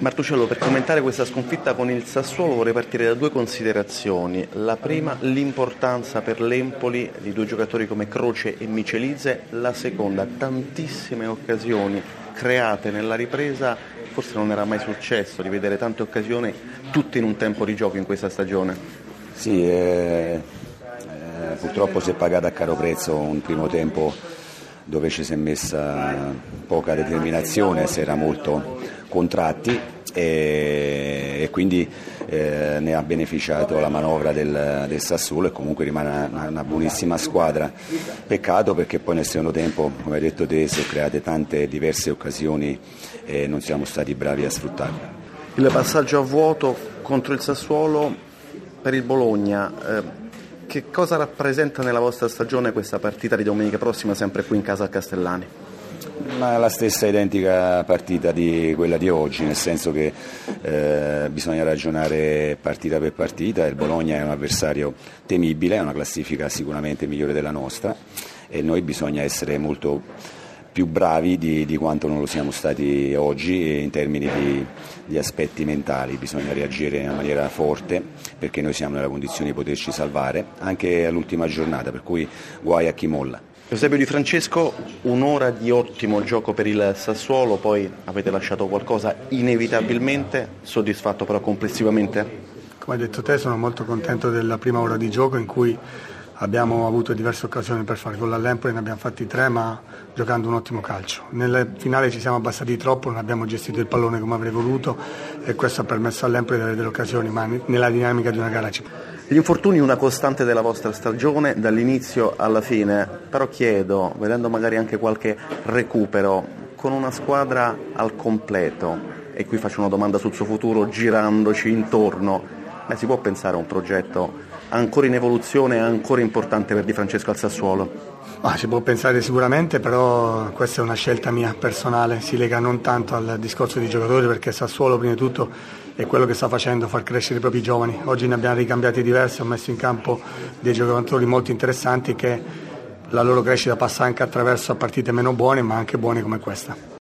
Martucello, per commentare questa sconfitta con il Sassuolo vorrei partire da due considerazioni. La prima, l'importanza per l'Empoli di due giocatori come Croce e Micelize. La seconda, tantissime occasioni create nella ripresa. Forse non era mai successo di vedere tante occasioni tutte in un tempo di gioco in questa stagione. Sì, eh, eh, purtroppo si è pagato a caro prezzo un primo tempo dove ci si è messa poca determinazione, si era molto contratti e, e quindi eh, ne ha beneficiato la manovra del, del, Sassuolo e comunque rimane una, una, buonissima squadra. Peccato perché poi nel secondo tempo, come hai detto te, si sono create tante diverse occasioni e non siamo stati bravi a sfruttarle. Il passaggio a vuoto contro il Sassuolo per il Bologna. Eh, che cosa rappresenta nella vostra stagione questa partita di domenica prossima sempre qui in casa a Castellani? Ma la stessa identica partita di quella di oggi, nel senso che eh, bisogna ragionare partita per partita, il Bologna è un avversario temibile, è una classifica sicuramente migliore della nostra e noi bisogna essere molto più bravi di, di, quanto non lo siamo stati oggi in termini di, di, aspetti mentali, bisogna reagire in una maniera forte perché noi siamo nella condizione di poterci salvare anche all'ultima giornata, per cui guai a chi molla. Eusebio Di Francesco, un'ora di ottimo gioco per il Sassuolo, poi avete lasciato qualcosa inevitabilmente, soddisfatto però complessivamente? Come hai detto te sono molto contento della prima ora di gioco in cui abbiamo avuto diverse occasioni per fare gol all'Empoli, ne abbiamo fatti tre ma giocando un ottimo calcio. Nel finale ci siamo abbassati troppo, non abbiamo gestito il pallone come avrei voluto e questo ha permesso all'Empoli di avere delle occasioni, ma nella dinamica di una gara ci gli infortuni una costante della vostra stagione dall'inizio alla fine, però chiedo, vedendo magari anche qualche recupero, con una squadra al completo, e qui faccio una domanda sul suo futuro girandoci intorno, beh, si può pensare a un progetto ancora in evoluzione e ancora importante per Di Francesco al Sassuolo? Ah, si può pensare sicuramente, però questa è una scelta mia personale, si lega non tanto al discorso dei giocatori perché Sassuolo prima di tutto è quello che sta facendo, far crescere i propri giovani. Oggi ne abbiamo ricambiati diversi, ho messo in campo dei giocatori molto interessanti che la loro crescita passa anche attraverso partite meno buone ma anche buone come questa.